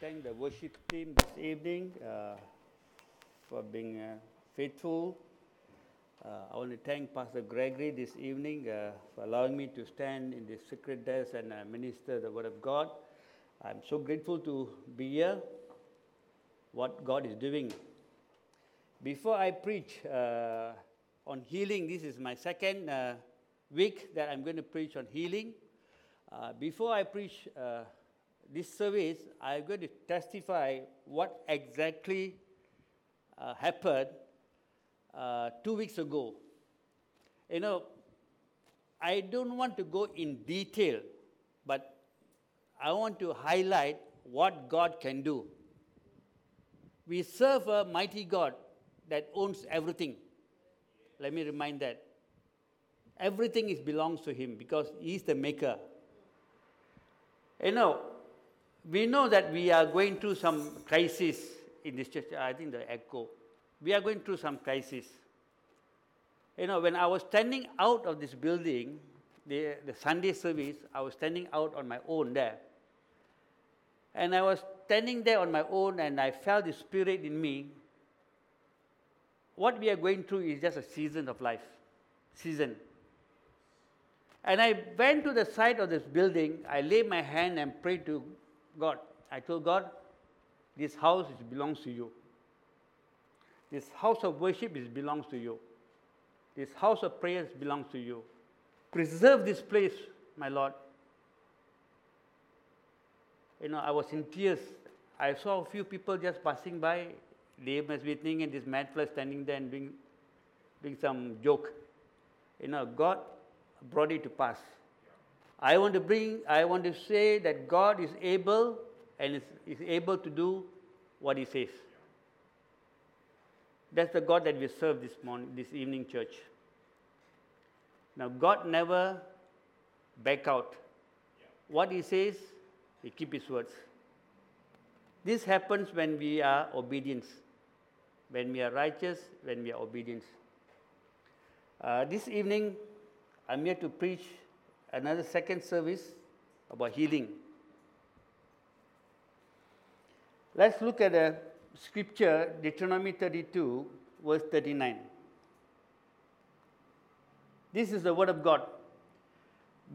thank the worship team this evening uh, for being uh, faithful. Uh, I want to thank Pastor Gregory this evening uh, for allowing me to stand in this secret desk and uh, minister the Word of God. I'm so grateful to be here, what God is doing. Before I preach uh, on healing, this is my second week that I'm going to preach on healing. Before I preach this service, I'm going to testify what exactly uh, happened uh, two weeks ago. You know, I don't want to go in detail, but I want to highlight what God can do. We serve a mighty God that owns everything. Let me remind that. Everything is belongs to him because he is the maker. You know, we know that we are going through some crisis in this church. I think the echo. We are going through some crisis. You know, when I was standing out of this building, the, the Sunday service, I was standing out on my own there. And I was standing there on my own and I felt the spirit in me. What we are going through is just a season of life. Season. And I went to the side of this building, I laid my hand and prayed to God. I told God, this house belongs to you. This house of worship belongs to you. This house of prayers belongs to you. Preserve this place, my Lord. You know, I was in tears. I saw a few people just passing by. They must be thinking and this mad flesh standing there and doing, doing some joke. You know, God brought it to pass. I want to bring, I want to say that God is able and is, is able to do what He says. That's the God that we serve this morning, this evening, church. Now, God never back out. What He says, He keep His words. This happens when we are obedient, when we are righteous, when we are obedient. Uh, this evening, I'm here to preach another second service about healing. Let's look at the scripture, Deuteronomy 32, verse 39. This is the word of God.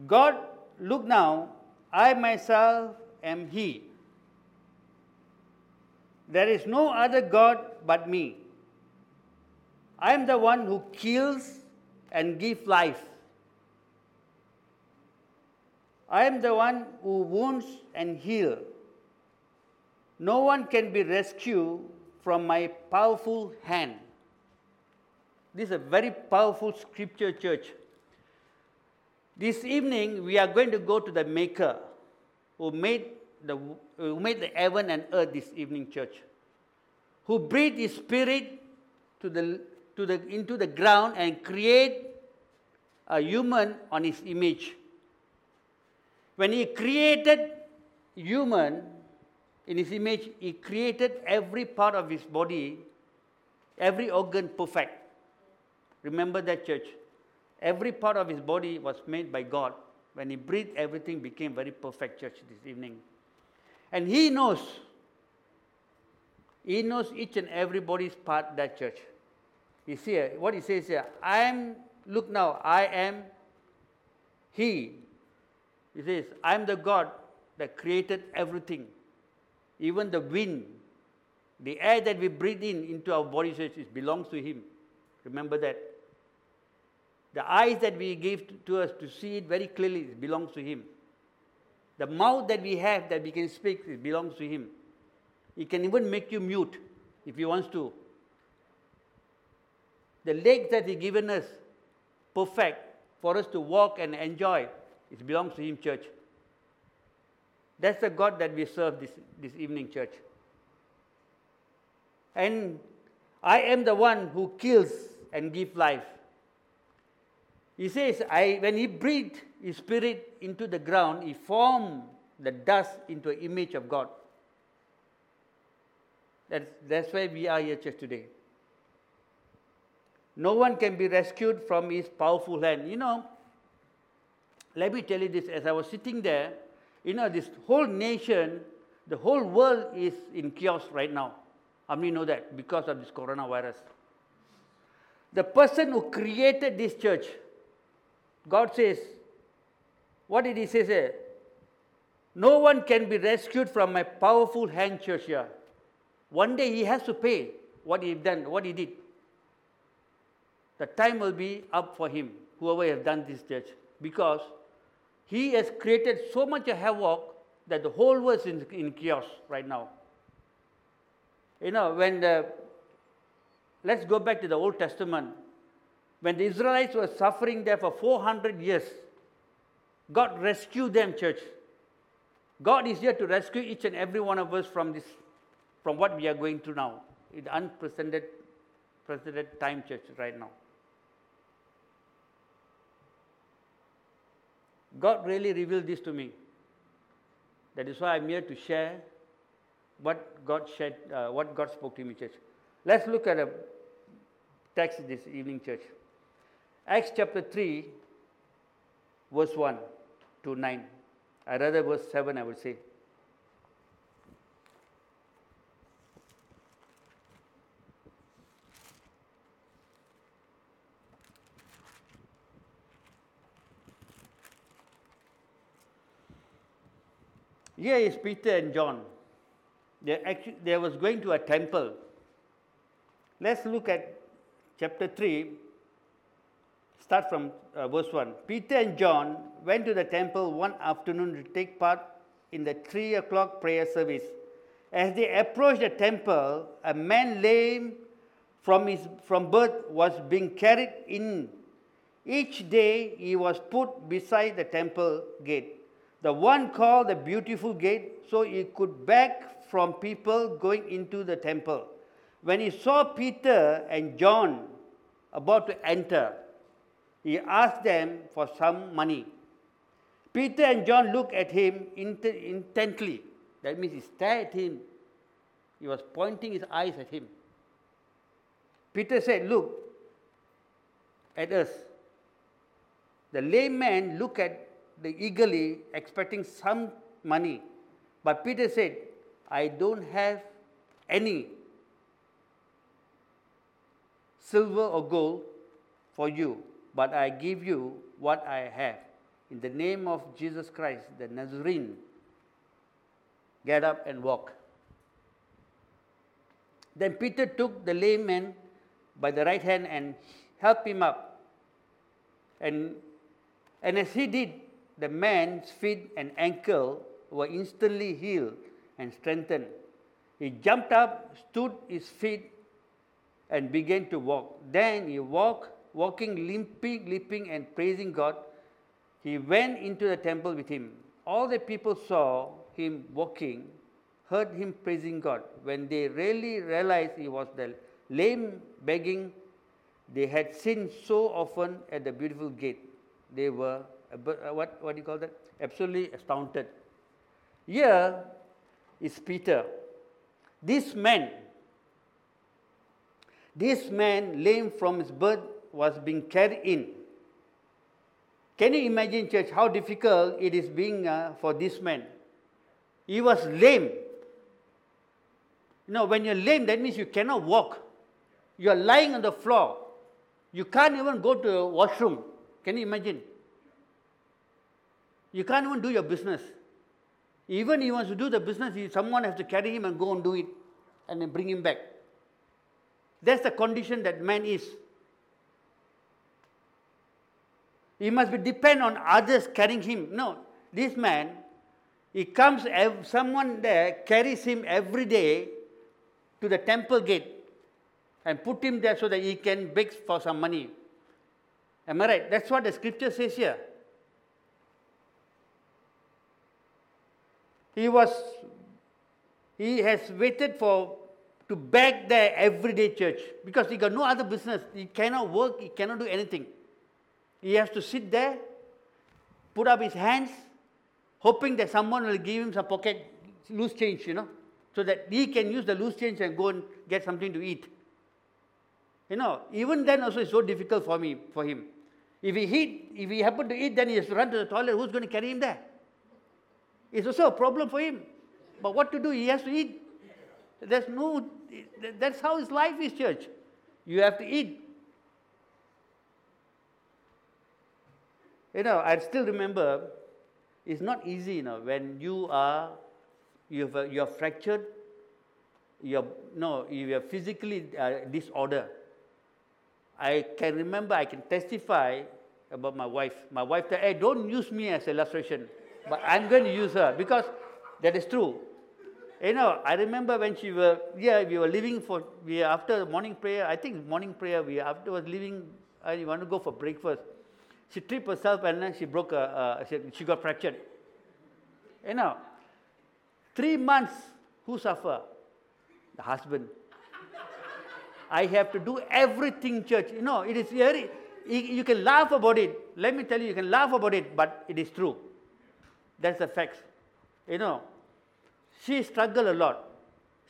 God, look now, I myself am He. There is no other God but me. I am the one who kills and gives life. I am the one who wounds and heals. No one can be rescued from my powerful hand. This is a very powerful scripture, church. This evening, we are going to go to the Maker who made the, who made the heaven and earth this evening, church. Who breathed his spirit to the, to the, into the ground and create a human on his image. When he created human in his image, he created every part of his body, every organ perfect. Remember that, church. Every part of his body was made by God. When he breathed, everything became very perfect, church, this evening. And he knows, he knows each and everybody's part that church. You see, what he says here, I am, look now, I am he he says, I am the God that created everything, even the wind, the air that we breathe in into our bodies, it belongs to Him. Remember that. The eyes that we give to us to see it very clearly it belongs to Him. The mouth that we have that we can speak it belongs to Him. He can even make you mute if He wants to. The legs that He given us, perfect for us to walk and enjoy it belongs to Him, church. That's the God that we serve this, this evening, church. And I am the one who kills and gives life. He says, I, when He breathed His Spirit into the ground, He formed the dust into an image of God. That's, that's why we are here, church, today. No one can be rescued from His powerful hand. You know, let me tell you this as I was sitting there, you know, this whole nation The whole world is in chaos right now. How many know that? Because of this coronavirus. The person who created this church, God says, what did he say? say? No one can be rescued from my powerful hand church here. One day he has to pay what he done, what he did. The time will be up for him, whoever has done this church, because he has created so much havoc that the whole world is in, in chaos right now. You know, when the, let's go back to the Old Testament. When the Israelites were suffering there for 400 years, God rescued them, church. God is here to rescue each and every one of us from this, from what we are going through now. In unprecedented, unprecedented time, church, right now. God really revealed this to me. That is why I'm here to share what God shared, uh, what God spoke to me, church. Let's look at a text this evening, church. Acts chapter 3, verse 1 to 9. I rather verse 7, I would say. Here is Peter and John. They, actually, they was going to a temple. Let's look at chapter 3, start from uh, verse 1. Peter and John went to the temple one afternoon to take part in the 3 o'clock prayer service. As they approached the temple, a man lame from, his, from birth was being carried in. Each day he was put beside the temple gate the one called the beautiful gate, so he could beg from people going into the temple. When he saw Peter and John about to enter, he asked them for some money. Peter and John looked at him int- intently. That means he stared at him. He was pointing his eyes at him. Peter said, Look at us. The lame man looked at eagerly expecting some money. But Peter said, I don't have any silver or gold for you, but I give you what I have. In the name of Jesus Christ, the Nazarene, get up and walk. Then Peter took the lame man by the right hand and helped him up. And, and as he did, the man's feet and ankle were instantly healed and strengthened. He jumped up, stood his feet, and began to walk. Then he walked, walking, limping, leaping, and praising God. He went into the temple with him. All the people saw him walking, heard him praising God. When they really realized he was the lame begging they had seen so often at the beautiful gate, they were what, what do you call that? Absolutely astounded. Here is Peter. This man, this man, lame from his birth, was being carried in. Can you imagine, church, how difficult it is being uh, for this man? He was lame. You know, when you're lame, that means you cannot walk. You are lying on the floor. You can't even go to a washroom. Can you imagine? You can't even do your business. Even he wants to do the business, someone has to carry him and go and do it and then bring him back. That's the condition that man is. He must be depend on others carrying him. No, this man, he comes, someone there carries him every day to the temple gate and put him there so that he can beg for some money. Am I right? That's what the scripture says here. He was, he has waited for, to beg the everyday church because he got no other business. He cannot work, he cannot do anything. He has to sit there, put up his hands, hoping that someone will give him some pocket loose change, you know, so that he can use the loose change and go and get something to eat. You know, even then also it's so difficult for me, for him. If he eat, if he happen to eat, then he has to run to the toilet. Who's going to carry him there? It's also a problem for him. But what to do? He has to eat. There's no, that's how his life is, church. You have to eat. You know, I still remember it's not easy, you know, when you are, you've, you're fractured, you're, no, you are physically uh, disorder. I can remember, I can testify about my wife. My wife said, hey, don't use me as illustration, but I'm going to use her because that is true. You know, I remember when she were, yeah, we were leaving for, we after morning prayer, I think morning prayer, we were afterwards leaving, I want to go for breakfast. She tripped herself and then she broke, a, uh, she, she got fractured. You know, three months, who suffer? The husband. I have to do everything, church. You know, it is very, you can laugh about it. Let me tell you, you can laugh about it, but it is true. That's the facts. You know, she struggled a lot.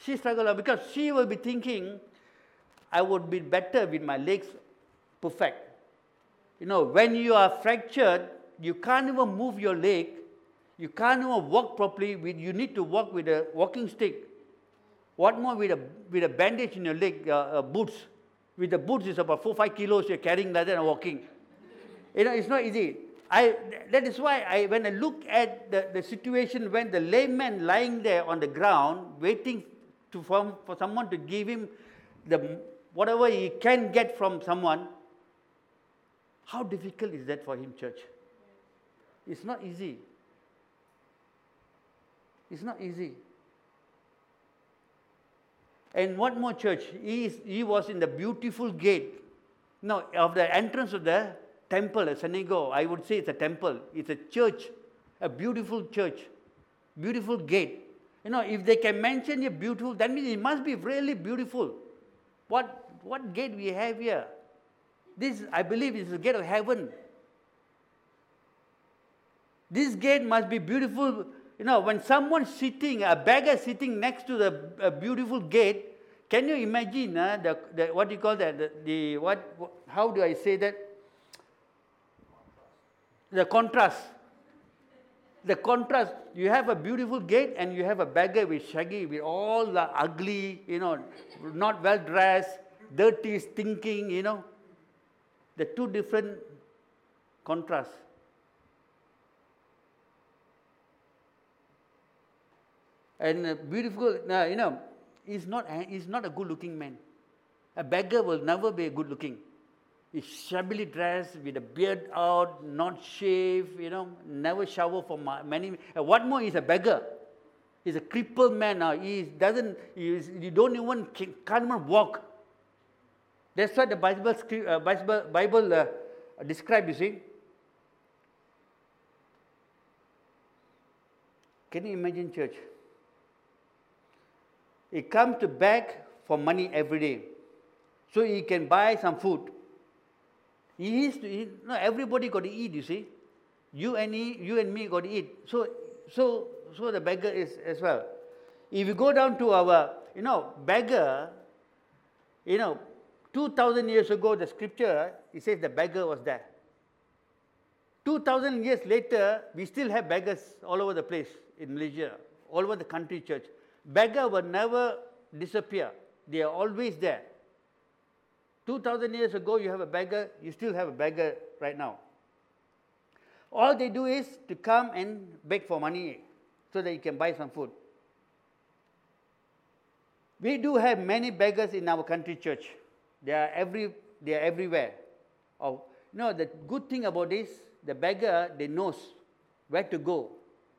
She struggled a lot because she will be thinking, I would be better with my legs perfect. You know, when you are fractured, you can't even move your leg. You can't even walk properly. With, you need to walk with a walking stick. What more with a, with a bandage in your leg, uh, uh, boots. With the boots, it's about four, five kilos you're carrying rather than walking. You know, it's not easy. I, that is why I, when I look at the, the situation when the layman lying there on the ground, waiting to, for, for someone to give him the, whatever he can get from someone, how difficult is that for him, church? It's not easy. It's not easy. And what more, church? He, is, he was in the beautiful gate. Now, of the entrance of the temple, a synagogue. I would say it's a temple. It's a church, a beautiful church, beautiful gate. You know, if they can mention a beautiful, that means it must be really beautiful. What, what gate we have here? This, I believe, is the gate of heaven. This gate must be beautiful. You know, when someone sitting, a beggar sitting next to the beautiful gate, can you imagine uh, the, the, what do you call that? The, the what, how do I say that? The contrast. The contrast, you have a beautiful gate and you have a beggar with shaggy, with all the ugly, you know, not well dressed, dirty, stinking, you know. The two different contrasts. And beautiful, uh, you know, he's not, he's not a good looking man. A beggar will never be good looking is shabbily dressed with a beard out, not shaved, you know, never shower for many. What more? He's a beggar. He's a crippled man now. He doesn't. He don't even can't even walk. That's what the Bible uh, Bible, Bible uh, describes. You see. Can you imagine, church? He comes to beg for money every day, so he can buy some food. He is to eat. No, everybody got to eat, you see. You and he, you and me got to eat. So, so, so the beggar is as well. If you go down to our, you know, beggar, you know, 2,000 years ago, the scripture, it says the beggar was there. 2,000 years later, we still have beggars all over the place in Malaysia, all over the country church. Beggar will never disappear. They are always there. 2,000 years ago, you have a beggar, you still have a beggar right now. All they do is to come and beg for money so that you can buy some food. We do have many beggars in our country church. They are, every, they are everywhere. Oh, you know, the good thing about this, the beggar, they knows where to go,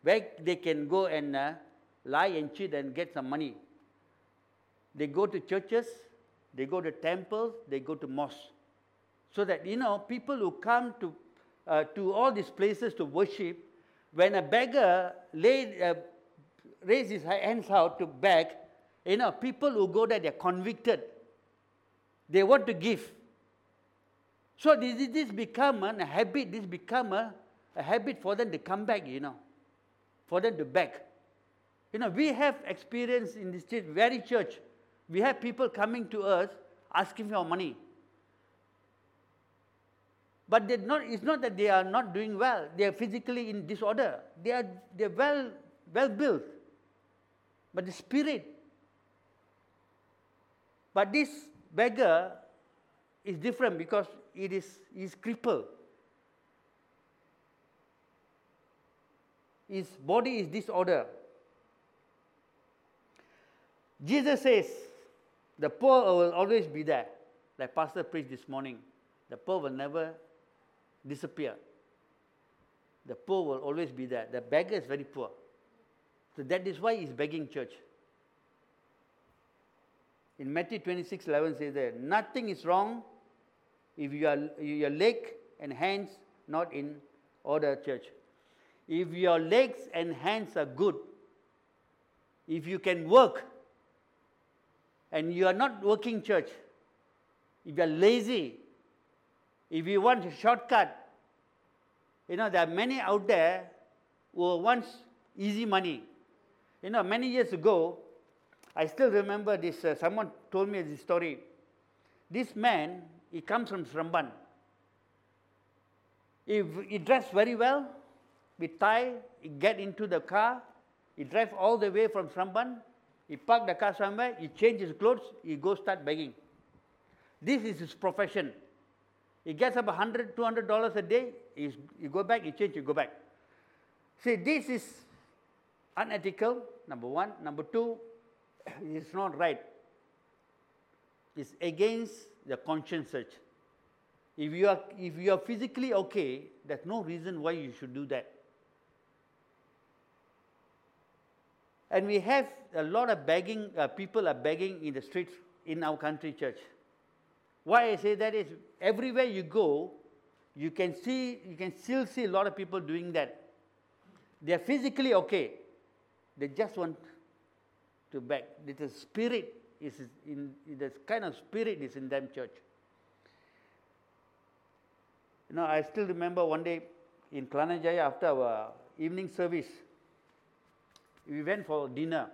where they can go and uh, lie and cheat and get some money. They go to churches, they go to temples, they go to mosques. So that, you know, people who come to, uh, to all these places to worship, when a beggar lay, uh, his hands out to beg, you know, people who go there, they're convicted. They want to give. So this, this become a habit, this become a, a habit for them to come back, you know, for them to beg. You know, we have experience in this church, very church, we have people coming to us asking for money. But not, it's not that they are not doing well. They are physically in disorder. They are they're well, well built. but the spirit. But this beggar is different because it is is crippled. His body is disorder. Jesus says, the poor will always be there. Like Pastor preached this morning, the poor will never disappear. The poor will always be there. The beggar is very poor. So that is why he's begging church. In Matthew 26 11 says that nothing is wrong if your, your leg and hands not in order, church. If your legs and hands are good, if you can work, and you are not working church, if you are lazy, if you want a shortcut, you know, there are many out there who want easy money. You know, many years ago, I still remember this, uh, someone told me this story. This man, he comes from Seremban. He, he dressed very well, with tie, he get into the car, he drive all the way from Seremban, he park the car somewhere, he change his clothes, he goes start begging. This is his profession. He gets up 100 $200 a day, he go back, he change, he go back. See, this is unethical, number one. Number two, it's not right. It's against the conscience search. If you, are, if you are physically okay, there's no reason why you should do that. And we have a lot of begging, uh, people are begging in the streets in our country church. Why I say that is everywhere you go, you can see, you can still see a lot of people doing that. They are physically okay. They just want to beg. The spirit is in, the kind of spirit is in them church. You know, I still remember one day in Kelana Jaya after our evening service, we went for dinner.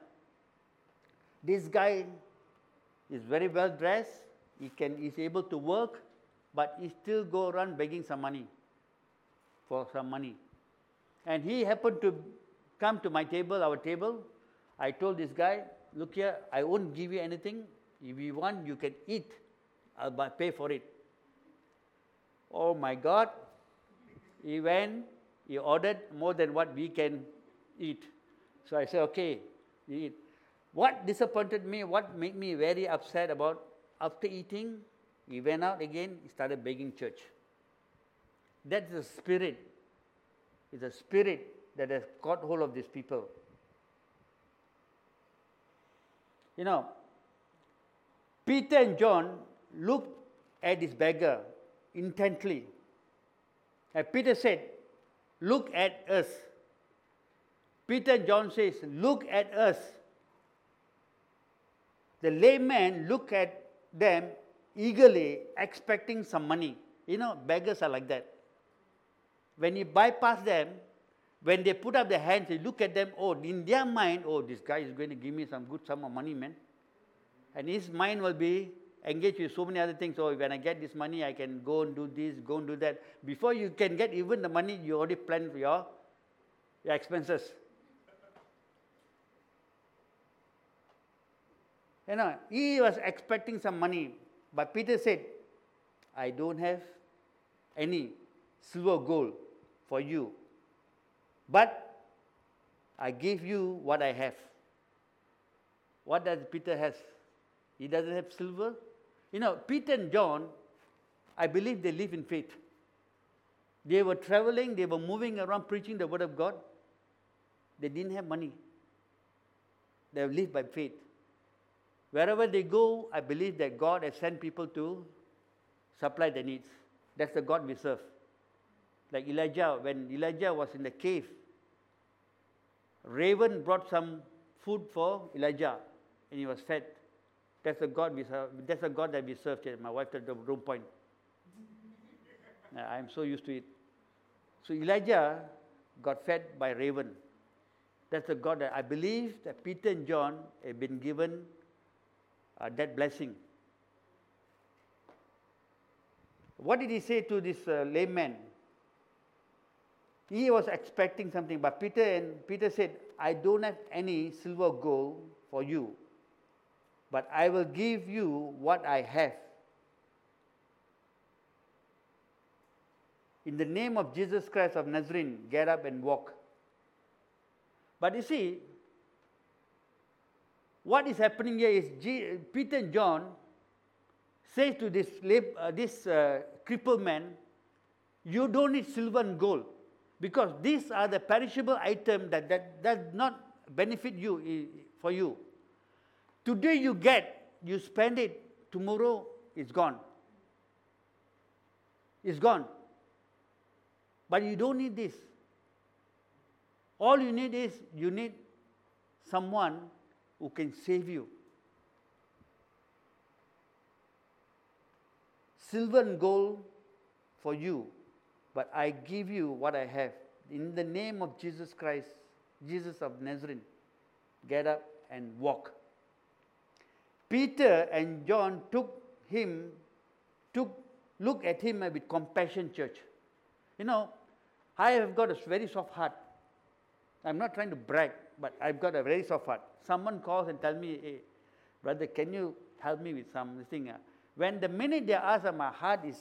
This guy is very well dressed. He can is able to work, but he still go around begging some money for some money. And he happened to come to my table, our table. I told this guy, look here, I won't give you anything. If you want, you can eat. I'll pay for it. Oh my God. He went, he ordered more than what we can eat. So I said, okay, eat. What disappointed me, what made me very upset about after eating, he went out again, he started begging church. That's the spirit. It's a spirit that has caught hold of these people. You know, Peter and John looked at this beggar intently. And Peter said, Look at us. Peter John says, Look at us. The layman look at them eagerly, expecting some money. You know, beggars are like that. When you bypass them, when they put up their hands, you look at them, oh, in their mind, oh, this guy is going to give me some good sum of money, man. And his mind will be engaged with so many other things. Oh, when I get this money, I can go and do this, go and do that. Before you can get even the money, you already planned for your, your expenses. You know, he was expecting some money, but Peter said, I don't have any silver gold for you, but I give you what I have. What does Peter has? He doesn't have silver. You know, Peter and John, I believe they live in faith. They were traveling, they were moving around preaching the word of God. They didn't have money. They lived by faith. Wherever they go, I believe that God has sent people to supply their needs. That's the God we serve. Like Elijah, when Elijah was in the cave, raven brought some food for Elijah, and he was fed. That's the God we serve. That's the God that we serve. My wife told the room point. I'm so used to it. So Elijah got fed by raven. That's the God that I believe that Peter and John have been given uh, that blessing. What did he say to this uh, layman? He was expecting something, but Peter and Peter said, I don't have any silver gold for you, but I will give you what I have. In the name of Jesus Christ of Nazarene, get up and walk. But you see, what is happening here is G- Peter and John say to this, uh, this uh, crippled man, you don't need silver and gold because these are the perishable items that, that does not benefit you for you. Today you get, you spend it, tomorrow it's gone. It's gone. But you don't need this. All you need is you need someone who can save you. Silver and gold for you but I give you what I have. In the name of Jesus Christ, Jesus of Nazareth, get up and walk. Peter and John took him, took, look at him with compassion, church. You know, I have got a very soft heart. I'm not trying to brag, but I've got a very soft heart. Someone calls and tell me, hey, brother, can you help me with something? Ah? When the minute they ask, ah, my heart is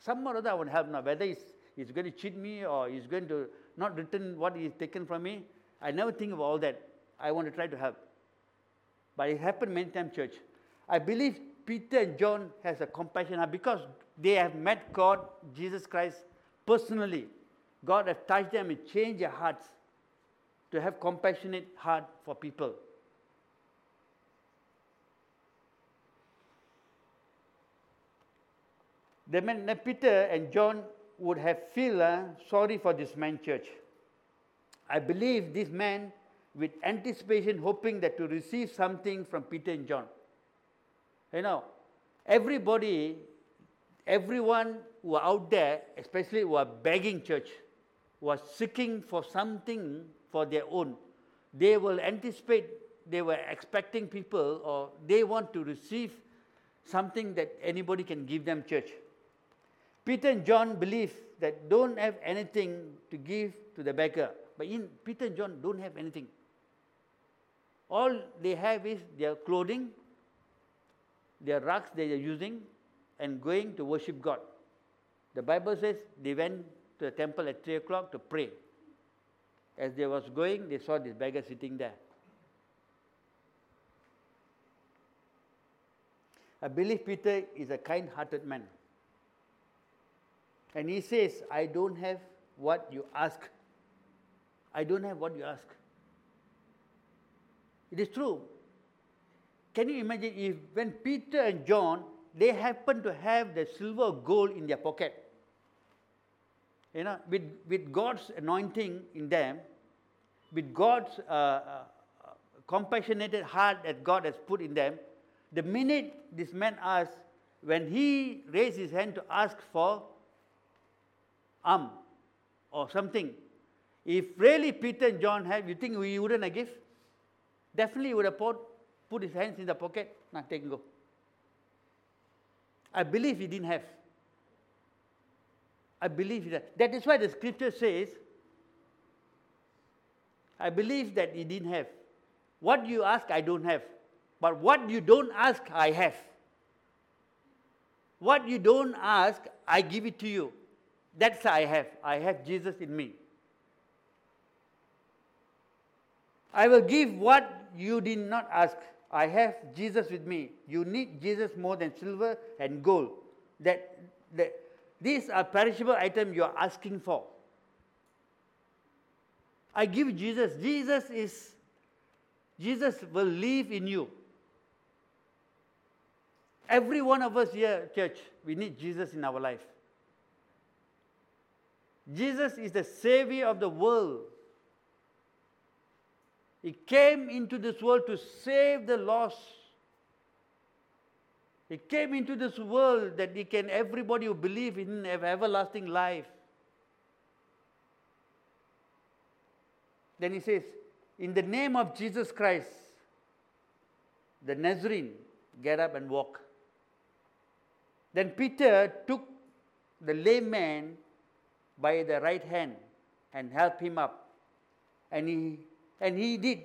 some or other I would help now. Whether he's, he's going to cheat me or he's going to not return what he's taken from me, I never think of all that. I want to try to help. But it happened many times, church. I believe Peter and John has a compassion ah, because they have met God, Jesus Christ, personally. God has touched them and changed their hearts to have compassionate heart for people. The man, Peter and John would have feel uh, sorry for this man church. I believe this man with anticipation hoping that to receive something from Peter and John. You know, everybody, everyone who are out there, especially who are begging church, who are seeking for something for their own, they will anticipate, they were expecting people or they want to receive something that anybody can give them church. Peter and John believe that don't have anything to give to the beggar. But in Peter and John don't have anything. All they have is their clothing, their rugs they are using, and going to worship God. The Bible says they went to the temple at 3 o'clock to pray. As they was going, they saw this beggar sitting there. I believe Peter is a kind hearted man. And he says, I don't have what you ask. I don't have what you ask. It is true. Can you imagine if when Peter and John, they happen to have the silver gold in their pocket, you know, with, with God's anointing in them, with God's uh, uh, compassionate heart that God has put in them, the minute this man asks, when he raised his hand to ask for arm or something. If really Peter and John had, you think he wouldn't have give? Definitely he would have put, put his hands in the pocket, now take and go. I believe he didn't have. I believe that. That is why the scripture says, I believe that he didn't have. What you ask, I don't have. But what you don't ask, I have. What you don't ask, I give it to you. That's I have. I have Jesus in me. I will give what you did not ask. I have Jesus with me. You need Jesus more than silver and gold. That, that these are perishable items you are asking for. I give Jesus. Jesus is Jesus will live in you. Every one of us here, church, we need Jesus in our life. Jesus is the Savior of the world. He came into this world to save the lost. He came into this world that he can everybody who believe in have everlasting life. Then he says, In the name of Jesus Christ, the Nazarene, get up and walk. Then Peter took the lame man by the right hand and helped him up. And he And he did.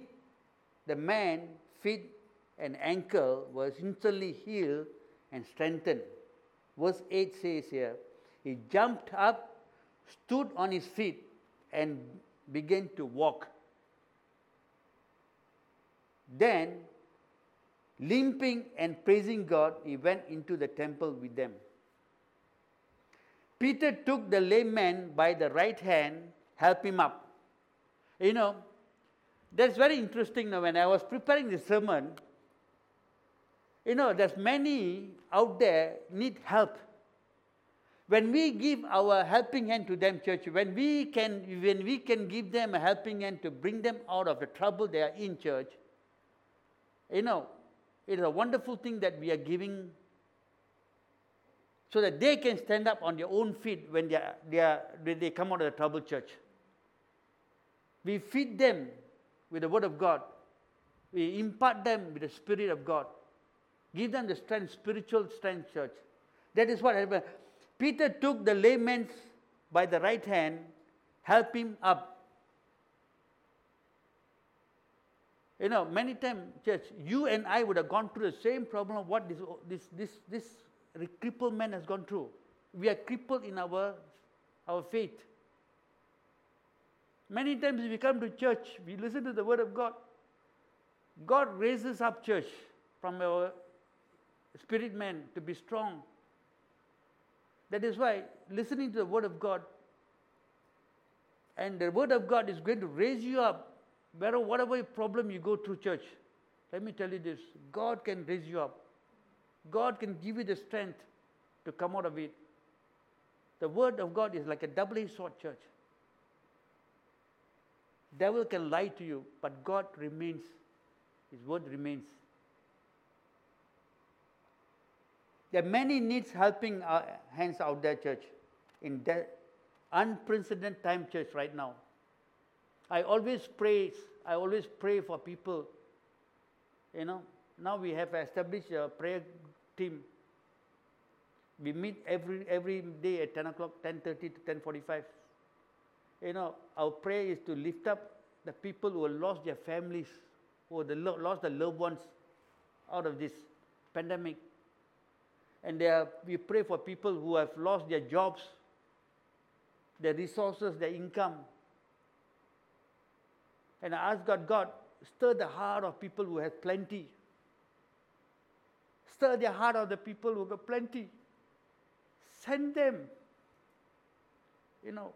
The man, feet and ankle, was instantly healed and strengthened. Verse 8 says here, he jumped up, stood on his feet, and began to walk. Then, limping and praising God, he went into the temple with them. Peter took the lame man by the right hand, helped him up. You know, that's very interesting now. When I was preparing the sermon, you know, there's many out there need help. When we give our helping hand to them, church, when we can, when we can give them a helping hand to bring them out of the trouble they are in, church, you know, it is a wonderful thing that we are giving so that they can stand up on their own feet when they, are, they, are, when they come out of the troubled church. We feed them with the Word of God. We impart them with the Spirit of God. Give them the strength, spiritual strength, church. That is what happened. Peter took the layman by the right hand, helped him up. You know, many times, church, you and I would have gone through the same problem of what this, this, this, this crippled man has gone through. We are crippled in our, our faith. Many times we come to church, we listen to the word of God. God raises up church from our spirit man to be strong. That is why listening to the word of God and the word of God is going to raise you up wherever whatever problem you go through church. Let me tell you this God can raise you up. God can give you the strength to come out of it. The word of God is like a double-edged sword, church. Devil can lie to you, but God remains. His word remains. There are many needs helping hands out there, church, in that unprecedented time, church, right now. I always pray, I always pray for people. You know, now we have established a prayer team. We meet every every day at 10 o'clock, 10:30 to 10:45. You know, our prayer is to lift up the people who have lost their families, who have lost their loved ones out of this pandemic. And are, we pray for people who have lost their jobs, their resources, their income. And I ask God, God, stir the heart of people who have plenty. Stir the heart of the people who have plenty. Send them. You know,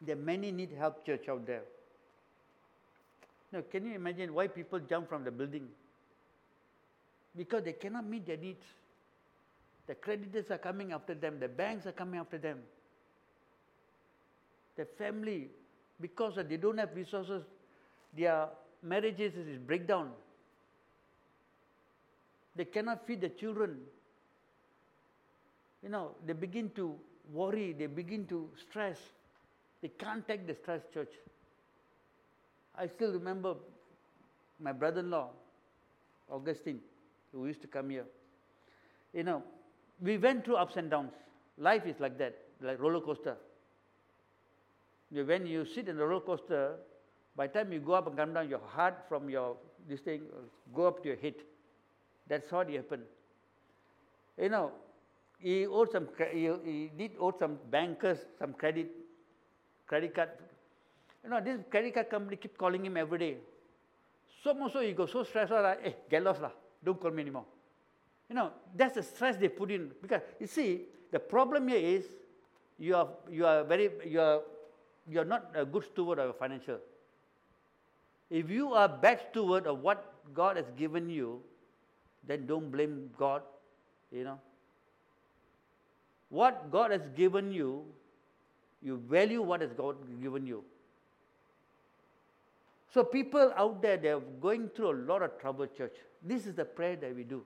There are many need help church out there. Now, can you imagine why people jump from the building? Because they cannot meet their needs. The creditors are coming after them, the banks are coming after them. The family, because they don't have resources, their marriages is breakdown. They cannot feed the children. You know, they begin to worry, they begin to stress. They can't take the stress, church. I still remember my brother in law, Augustine, who used to come here. You know, we went through ups and downs. Life is like that, like roller coaster. When you sit in the roller coaster, by the time you go up and come down, your heart from your this thing uh, go up to your head. That's what happened. You know, he owed some, he, he did owe some bankers some credit credit card. You know, this credit card company keep calling him every day. So much so he goes so stressed out, like, eh, hey, get lost lah. Don't call me anymore. You know, that's the stress they put in. Because you see, the problem here is you are you are very you are you are not a good steward of your financial. If you are bad steward of what God has given you, then don't blame God, you know. What God has given you, you value what has God given you. So people out there, they're going through a lot of trouble, church. This is the prayer that we do.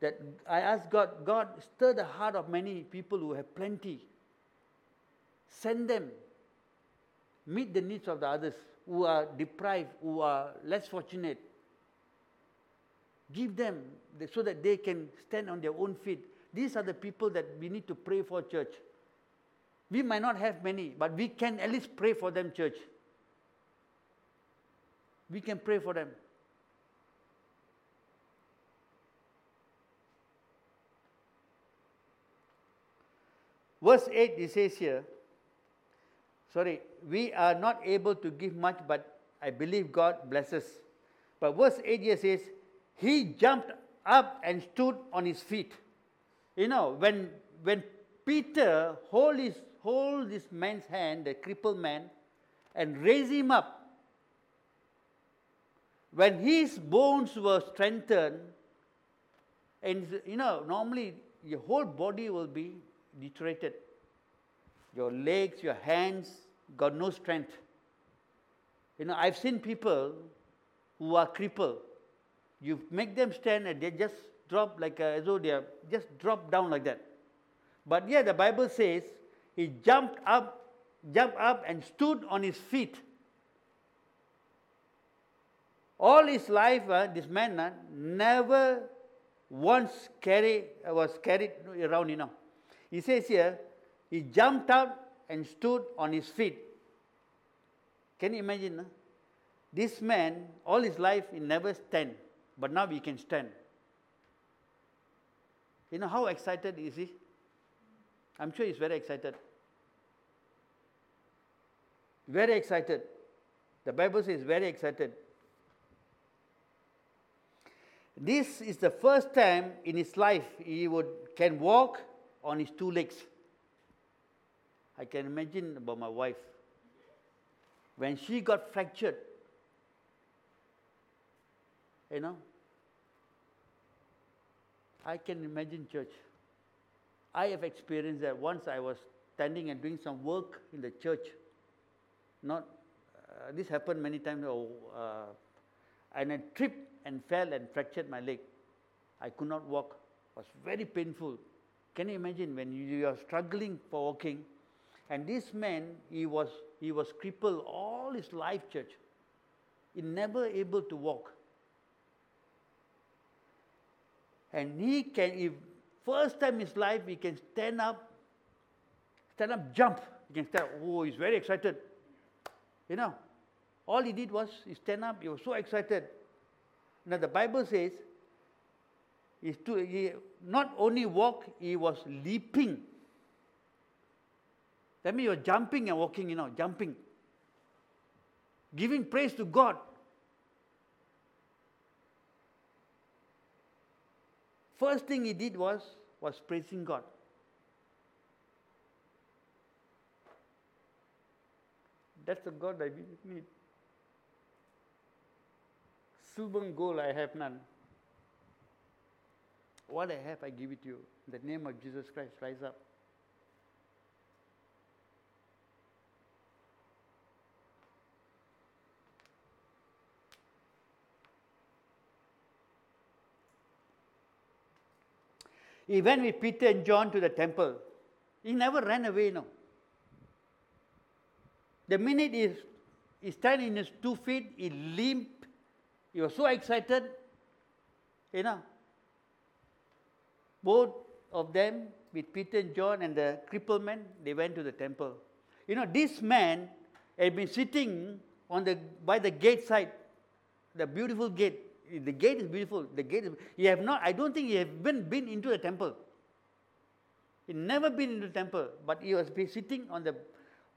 That I ask God, God, stir the heart of many people who have plenty. Send them. Meet the needs of the others who are deprived, who are less fortunate. Give them so that they can stand on their own feet. These are the people that we need to pray for, church. We might not have many, but we can at least pray for them, church. We can pray for them. Verse 8, it says here, sorry, we are not able to give much, but I believe God blesses. But verse 8 here says, He jumped up and stood on his feet. You know, when, when Peter hold, his, hold this man's hand, the crippled man, and raise him up, when his bones were strengthened, and you know, normally your whole body will be deteriorated. Your legs, your hands got no strength. You know, I've seen people who are crippled. You make them stand and they just drop like a, as though they are just drop down like that. But yeah, the Bible says he jumped up, jumped up and stood on his feet. All his life, uh, this man uh, never once carry, uh, was carried around, you know. He says here, he jumped up and stood on his feet. Can you imagine? This man, all his life, he never stand, but now he can stand. You know how excited he is he? I'm sure he's very excited. Very excited. The Bible says very excited. This is the first time in his life he would can walk on his two legs. I can imagine about my wife. When she got fractured, you know, I can imagine church. I have experienced that once I was standing and doing some work in the church. Not, uh, this happened many times. Oh, uh, and I tripped and fell and fractured my leg. I could not walk. It was very painful. Can you imagine when you are struggling for walking? And this man, he was, he was crippled all his life, church. He never able to walk. And he can, if first time in his life, he can stand up, stand up, jump. He can stand up. Oh, he's very excited. You know, all he did was he stand up. He was so excited. Now the Bible says he, stood, he not only walked, he was leaping. That means he was jumping and walking, you know, jumping. Giving praise to God. First thing he did was, was praising God. That's the God I need. Silver and gold I have none. What I have, I give it to you. In the name of Jesus Christ, rise up. He went with Peter and John to the temple. He never ran away, no. The minute he, he stand in his two feet, he limped. He was so excited, you know. Both of them, with Peter and John and the crippled man, they went to the temple. You know, this man had been sitting on the, by the gate side, the beautiful gate. The gate is beautiful. The gate is, he have not, I don't think he have been, been into the temple. He never been into the temple, but he was sitting on the,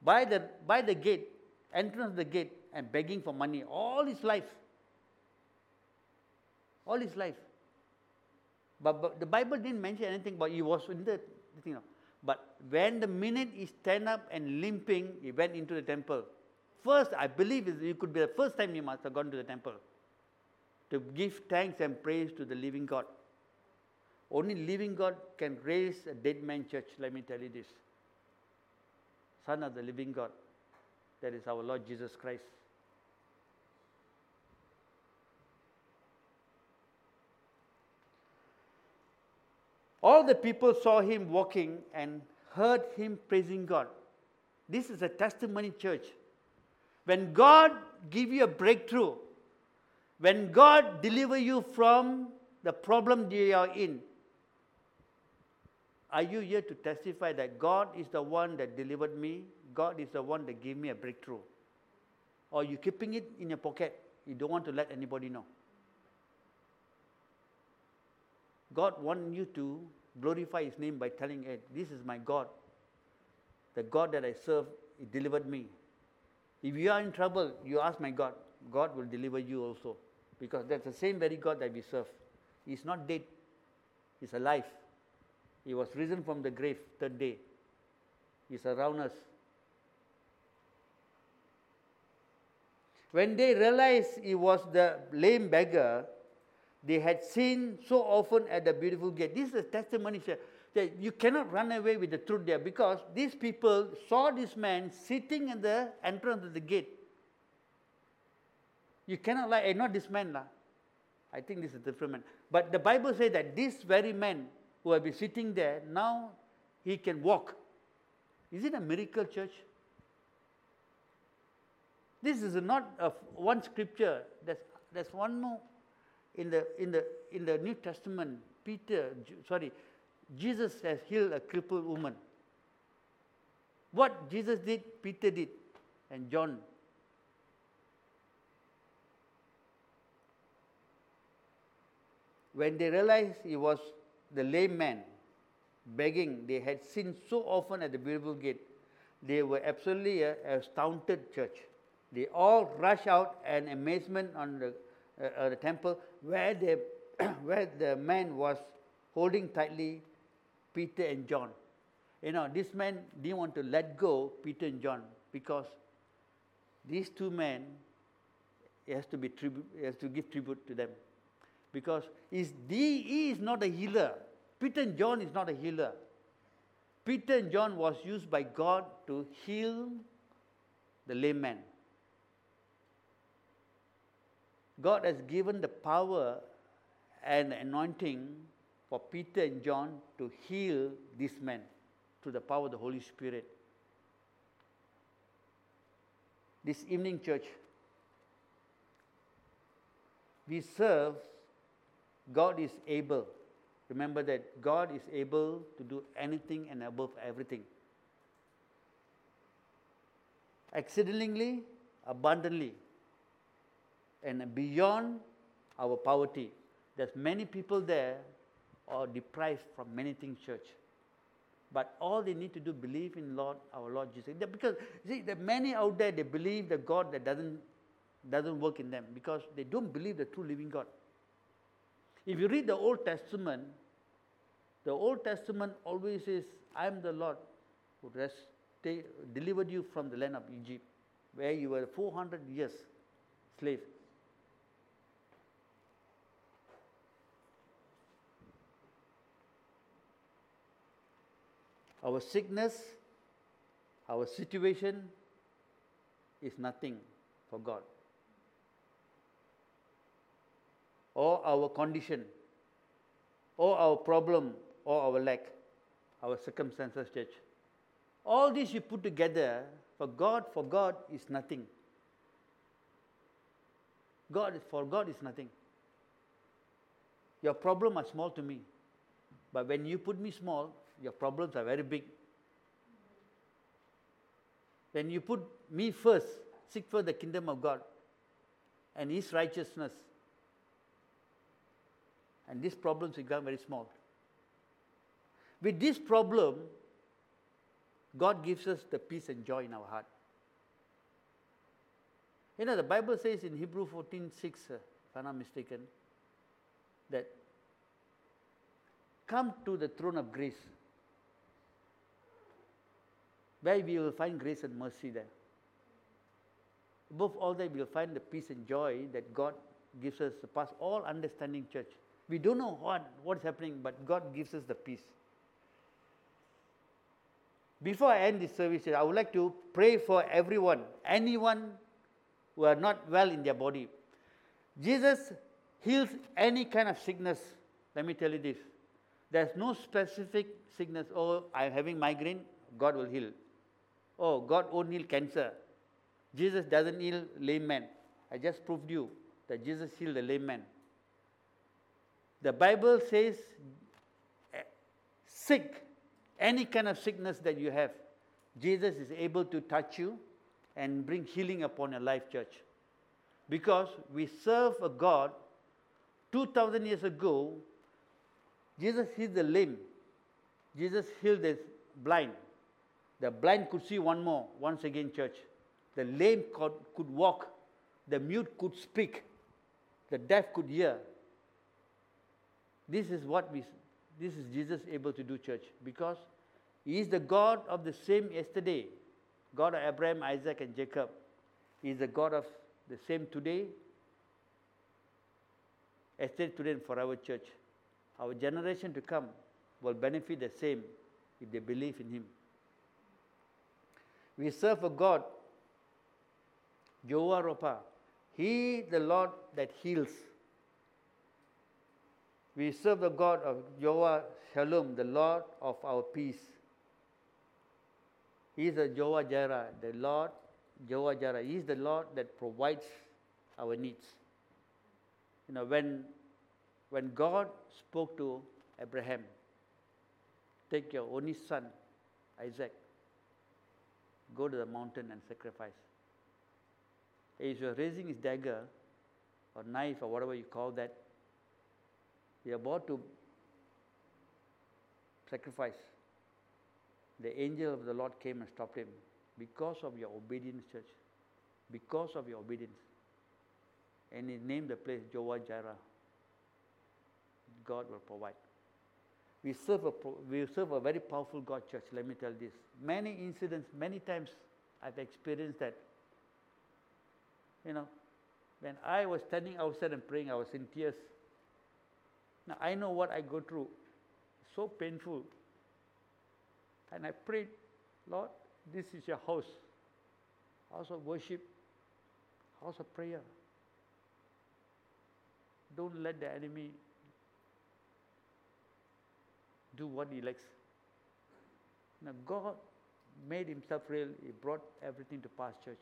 by the, by the gate, entrance of the gate, and begging for money all his life. All his life. But, but the Bible didn't mention anything about he was in the, you know. But when the minute he stand up and limping, he went into the temple. First, I believe it could be the first time he must have gone to the temple to give thanks and praise to the living God. Only living God can raise a dead man church, let me tell you this. Son of the living God. That is our Lord Jesus Christ. All the people saw him walking and heard him praising God. This is a testimony church. When God give you a breakthrough, when God deliver you from the problem you are in, are you here to testify that God is the one that delivered me? God is the one that gave me a breakthrough? Or you keeping it in your pocket? You don't want to let anybody know. God wants you to glorify His name by telling it, This is my God. The God that I serve, He delivered me. If you are in trouble, you ask my God. God will deliver you also. Because that's the same very God that we serve. He's not dead, He's alive. He was risen from the grave third day. He's around us. When they realized he was the lame beggar, they had seen so often at the beautiful gate. This is a testimony that you cannot run away with the truth there because these people saw this man sitting at the entrance of the gate. You cannot lie, hey, not this man. La. I think this is different man. But the Bible says that this very man who had been sitting there, now he can walk. Is it a miracle, church? This is not one scripture. There's, there's one more in the, in, the, in the New Testament. Peter, sorry, Jesus has healed a crippled woman. What Jesus did, Peter did, and John. When they realized he was the lame man begging they had seen so often at the beautiful gate, they were absolutely a astounded church. They all rush out in amazement on the, uh, uh, the temple where, where the man was holding tightly Peter and John. You know, this man didn't want to let go Peter and John because these two men, he has to, be tribute, has to give tribute to them because he's, he is not a healer. Peter and John is not a healer. Peter and John was used by God to heal the lame man. God has given the power and anointing for Peter and John to heal this man through the power of the Holy Spirit. This evening, church, we serve God is able. Remember that God is able to do anything and above everything. Exceedingly, abundantly, and beyond our poverty. There's many people there are deprived from many things, church. But all they need to do believe in Lord, our Lord Jesus. Because see, there are many out there they believe the God that doesn't doesn't work in them because they don't believe the true living God. If you read the Old Testament, the Old Testament always says, I am the Lord who delivered you from the land of Egypt, where you were 400 years slave. Our sickness, our situation is nothing for God. Or our condition, or our problem, or our lack, our circumstances, church. All this you put together, for God, for God is nothing. God, for God is nothing. Your problem are small to me. But when you put me small, your problems are very big. When you put me first, seek for the kingdom of God and His righteousness, and these problems become very small. With this problem, God gives us the peace and joy in our heart. You know, the Bible says in Hebrew 14 6, uh, if I'm not mistaken, that come to the throne of grace, where we will find grace and mercy there. Above all that, we will find the peace and joy that God gives us past all understanding, church. We don't know what, what's happening, but God gives us the peace. Before I end this service, I would like to pray for everyone, anyone who are not well in their body. Jesus heals any kind of sickness. Let me tell you this. There's no specific sickness. Oh, I'm having migraine, God will heal. Oh, God won't heal cancer. Jesus doesn't heal lame man. I just proved you that Jesus healed the lame man. The Bible says, eh, sick, any kind of sickness that you have, Jesus is able to touch you and bring healing upon your life, church. Because we serve a God 2000 years ago, Jesus healed the lame, Jesus healed the blind. The blind could see one more, once again, church. The lame could, could walk, the mute could speak, the deaf could hear. This is what we, this is Jesus able to do, church, because He is the God of the same yesterday, God of Abraham, Isaac, and Jacob. He is the God of the same today, yesterday, today, and forever, church. Our generation to come will benefit the same if they believe in Him. We serve a God, Jehovah Rapha. He, the Lord that heals. We serve the God of Jehovah Shalom, the Lord of our peace. He is the Jehovah Jireh, the Lord Jehovah Jireh. He is the Lord that provides our needs. You know, when, when God spoke to Abraham, take your only son, Isaac, go to the mountain and sacrifice. As you're raising his dagger or knife or whatever you call that, you're about to sacrifice. The angel of the Lord came and stopped him because of your obedience, church. Because of your obedience. And he named the place Jehovah Jireh. God will provide. We serve, a, we serve a very powerful God, church. Let me tell this. Many incidents, many times I've experienced that. You know, when I was standing outside and praying, I was in tears. Now I know what I go through. So painful. And I prayed, Lord, this is your house. House of worship, house of prayer. Don't let the enemy do what he likes. Now, God made himself real. He brought everything to pass, church.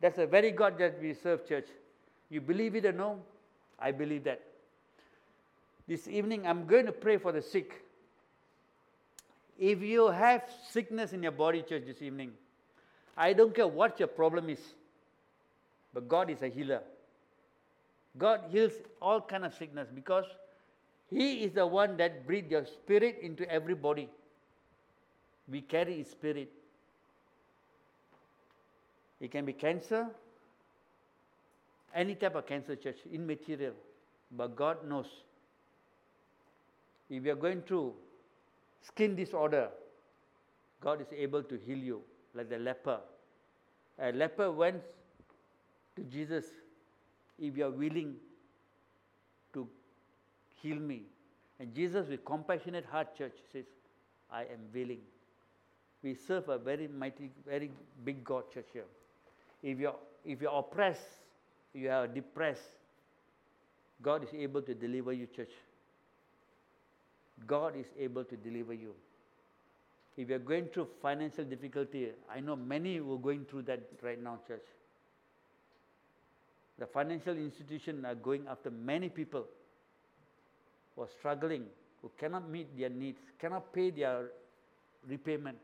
That's the very God that we serve, church. You believe it or no? I believe that. This evening, I'm going to pray for the sick. If you have sickness in your body, church, this evening, I don't care what your problem is, but God is a healer. God heals all kind of sickness because He is the one that breathed your spirit into every body. We carry His spirit. It can be cancer, any type of cancer, church, immaterial. But God knows. If you are going through skin disorder, God is able to heal you, like the leper. A leper went to Jesus, if you are willing to heal me. And Jesus, with compassionate heart, church, says, I am willing. We serve a very mighty, very big God, church here. If you're, if you're oppressed, you are depressed, God is able to deliver you, church. God is able to deliver you. If you're going through financial difficulty, I know many who are going through that right now, church. The financial institutions are going after many people who are struggling, who cannot meet their needs, cannot pay their repayment.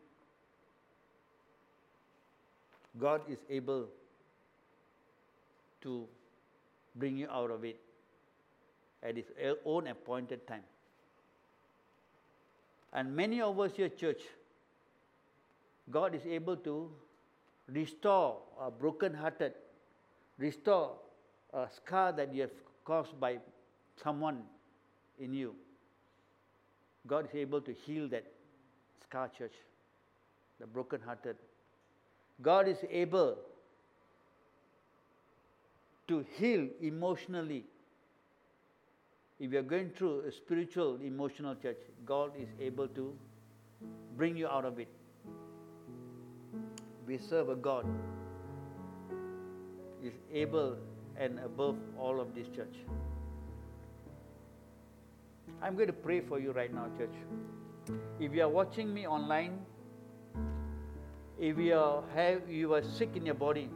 God is able to bring you out of it at His own appointed time. And many of us here, church, God is able to restore a broken hearted, restore a scar that you have caused by someone in you. God is able to heal that scar, church, the broken hearted. God is able to heal emotionally if you're going through a spiritual, emotional church, God is able to bring you out of it. We serve a God is able and above all of this church. I'm going to pray for you right now, church. If you are watching me online, if you are, have, you are sick in your body,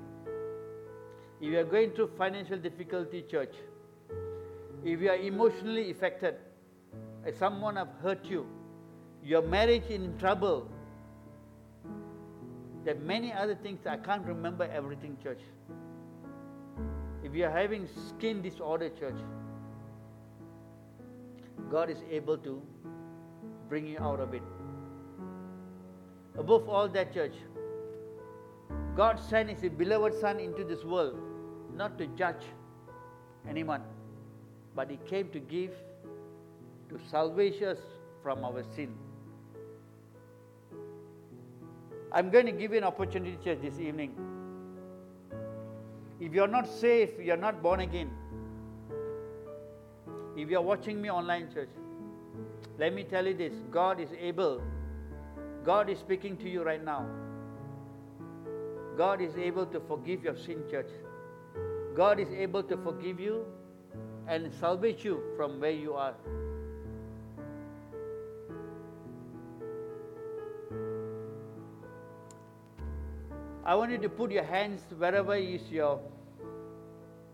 if you are going through financial difficulty, church, if you are emotionally affected, if someone have hurt you, your marriage in trouble, there are many other things I can't remember everything, church. If you are having skin disorder, church, God is able to bring you out of it. Above all that, church, God sent His beloved Son into this world not to judge anyone, but He came to give, to salvage us from our sin. I'm going to give you an opportunity, church, this evening. If you're not safe, you're not born again. If you're watching me online, church, let me tell you this God is able. God is speaking to you right now. God is able to forgive your sin, church. God is able to forgive you and salvage you from where you are. I want you to put your hands wherever is your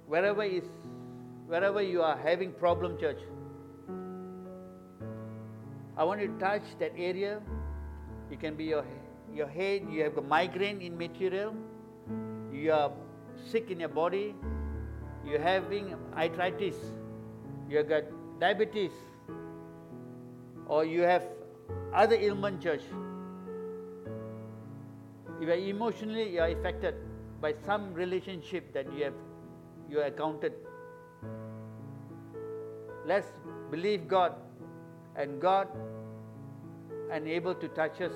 wherever is wherever you are having problem church. I want you to touch that area. It can be your your head, you have a migraine in material, you are sick in your body, you're having arthritis, you have got diabetes, or you have other ailment, church. You are emotionally you are affected by some relationship that you have you are accounted. Let's believe God and God and able to touch us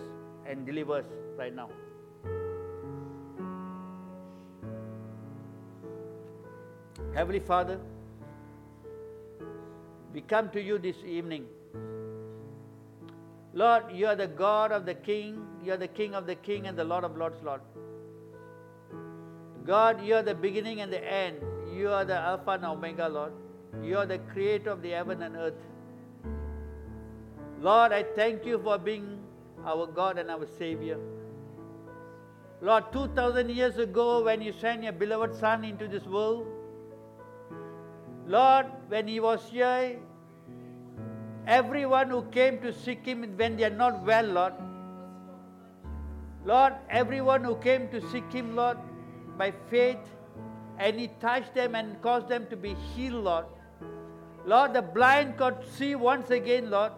and deliver us right now. Heavenly Father, we come to you this evening. Lord, you are the God of the King, you are the King of the King and the Lord of Lords, Lord. God, you are the beginning and the end. You are the Alpha and Omega, Lord. You are the creator of the heaven and earth. Lord, I thank you for being our God and our Savior. Lord, 2,000 years ago, when you sent your beloved Son into this world, Lord, when he was here, everyone who came to seek him when they are not well, Lord, Lord, everyone who came to seek him, Lord, by faith, and he touched them and caused them to be healed, Lord. Lord, the blind could see once again, Lord.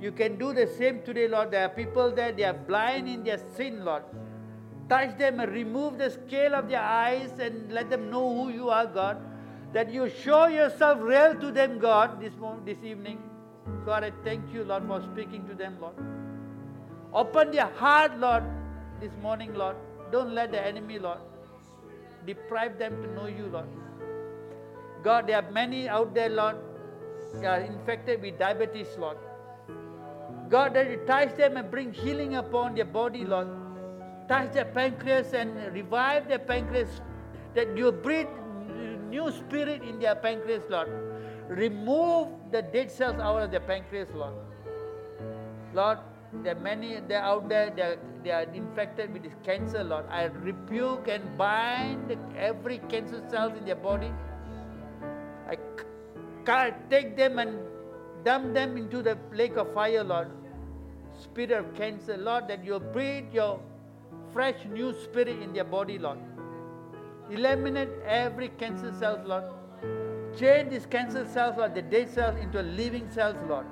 You can do the same today, Lord. There are people there, they are blind in their sin, Lord. Touch them and remove the scale of their eyes and let them know who you are, God. That you show yourself real to them, God, this, morning, this evening. God, I thank you, Lord, for speaking to them, Lord. Open their heart, Lord, this morning, Lord. Don't let the enemy, Lord, deprive them to know you, Lord. God, there are many out there, Lord, are infected with diabetes, Lord. God, that you touch them and bring healing upon their body, Lord. Touch their pancreas and revive their pancreas. That you breathe new spirit in their pancreas, Lord. Remove the dead cells out of their pancreas, Lord. Lord, there are many they're out there, they are, they are infected with this cancer, Lord. I rebuke and bind every cancer cells in their body. I can't take them and dump them into the lake of fire, Lord spirit of cancer, Lord, that you breathe your fresh new spirit in their body, Lord. Eliminate every cancer cells, Lord. Change these cancer cells, Lord, the dead cells into a living cells, Lord.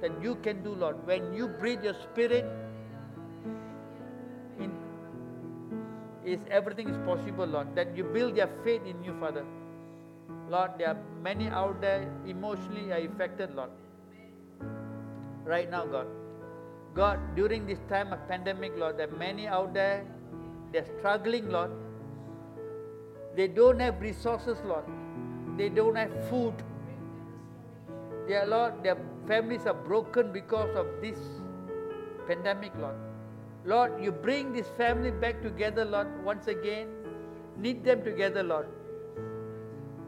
That you can do, Lord. When you breathe your spirit, in, is everything is possible, Lord. That you build their faith in you, Father. Lord, there are many out there emotionally are affected, Lord. Right now, God. God, during this time of pandemic, Lord, there are many out there, they're struggling, Lord. They don't have resources, Lord. They don't have food. Their Lord, their families are broken because of this pandemic, Lord. Lord, you bring this family back together, Lord, once again. Knit them together, Lord.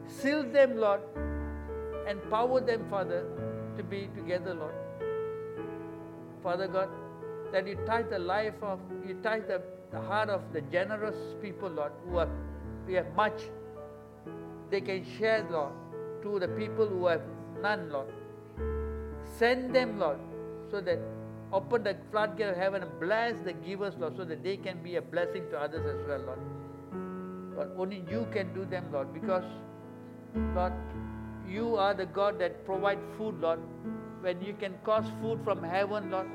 Seal them, Lord. Empower them, Father, to be together, Lord. Father God, that you touch the life of, you touch the, the heart of the generous people, Lord, who are, we have much. They can share, Lord. to the people who have none, Lord. Send them, Lord, so that open the floodgate of heaven and bless the givers, Lord, so that they can be a blessing to others as well, Lord. But only you can do them, Lord, because, Lord, you are the God that provide food, Lord. When you can cause food from heaven, Lord.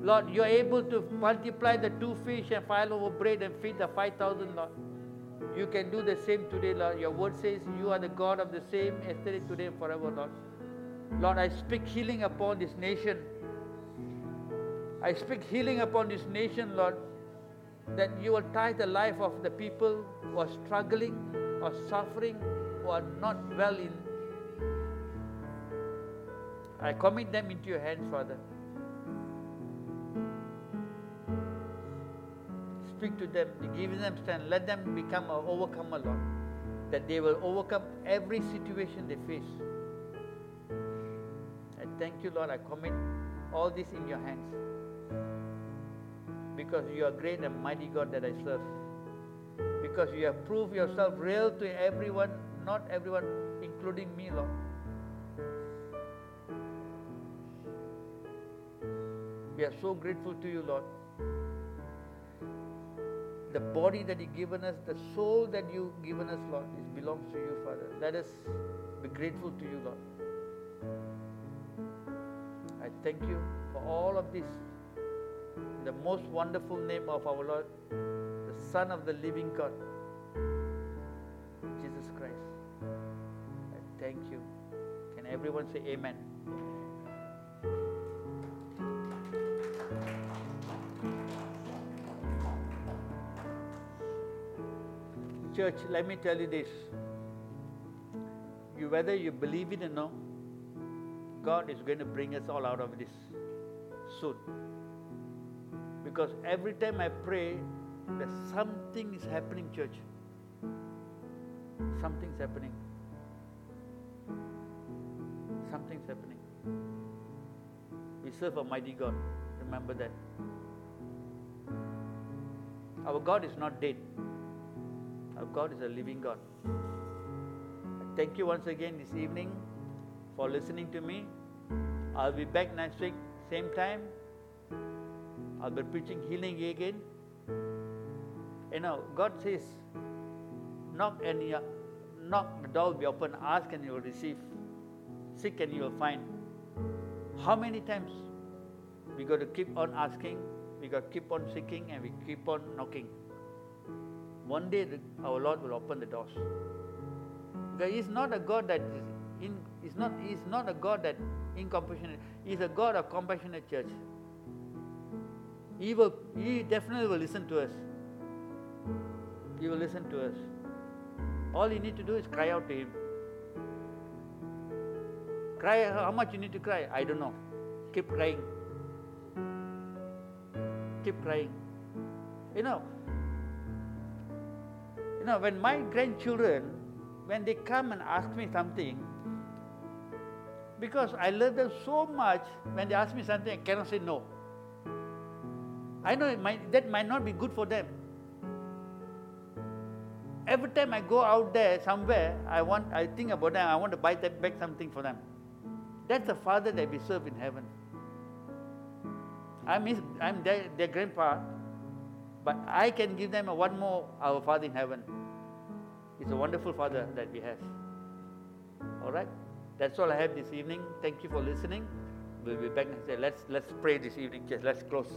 Lord, you are able to multiply the two fish and five loaves of bread and feed the 5,000, Lord. You can do the same today, Lord. Your word says you are the God of the same yesterday, today, and forever, Lord. Lord, I speak healing upon this nation. I speak healing upon this nation, Lord, that you will tie the life of the people who are struggling or suffering who are not well in. I commit them into your hands, Father. Speak to them, give them strength, let them become an overcomer, Lord, that they will overcome every situation they face. I thank you, Lord. I commit all this in your hands because you are great and mighty God that I serve. Because you have proved yourself real to everyone, not everyone, including me, Lord. We are so grateful to you, Lord. The body that you've given us, the soul that you've given us, Lord, it belongs to you, Father. Let us be grateful to you, Lord. I thank you for all of this. In the most wonderful name of our Lord, the Son of the living God, Jesus Christ. I thank you. Can everyone say amen? Church, let me tell you this. You whether you believe it or not, God is going to bring us all out of this soon. Because every time I pray, that something is happening, church. Something's happening. Something's happening. We serve a mighty God. Remember that. Our God is not dead. Our God is a living God. Thank you once again this evening for listening to me. I'll be back next week, same time. I'll be preaching healing again. You know, God says, knock and you, knock, the door will be open, ask and you will receive, seek and you will find. How many times we got to keep on asking, we got to keep on seeking, and we keep on knocking. One day our Lord will open the doors. Because He's not a God that is in, He's not, He's not a God that incompassionate. He's a God of compassionate church. He will, He definitely will listen to us. He will listen to us. All you need to do is cry out to Him. Cry, how much you need to cry? I don't know. Keep crying. Keep crying. You know, know, when my grandchildren, when they come and ask me something, because I love them so much, when they ask me something, I cannot say no. I know might, that might not be good for them. Every time I go out there somewhere, I want, I think about them. I want to buy them back something for them. That's the Father that we serve in heaven. I'm, his, I'm their, their grandpa, but I can give them a one more our Father in heaven. He's a wonderful Father that we have. All right? That's all I have this evening. Thank you for listening. We'll be back next day. Let's, let's pray this evening. Just let's close.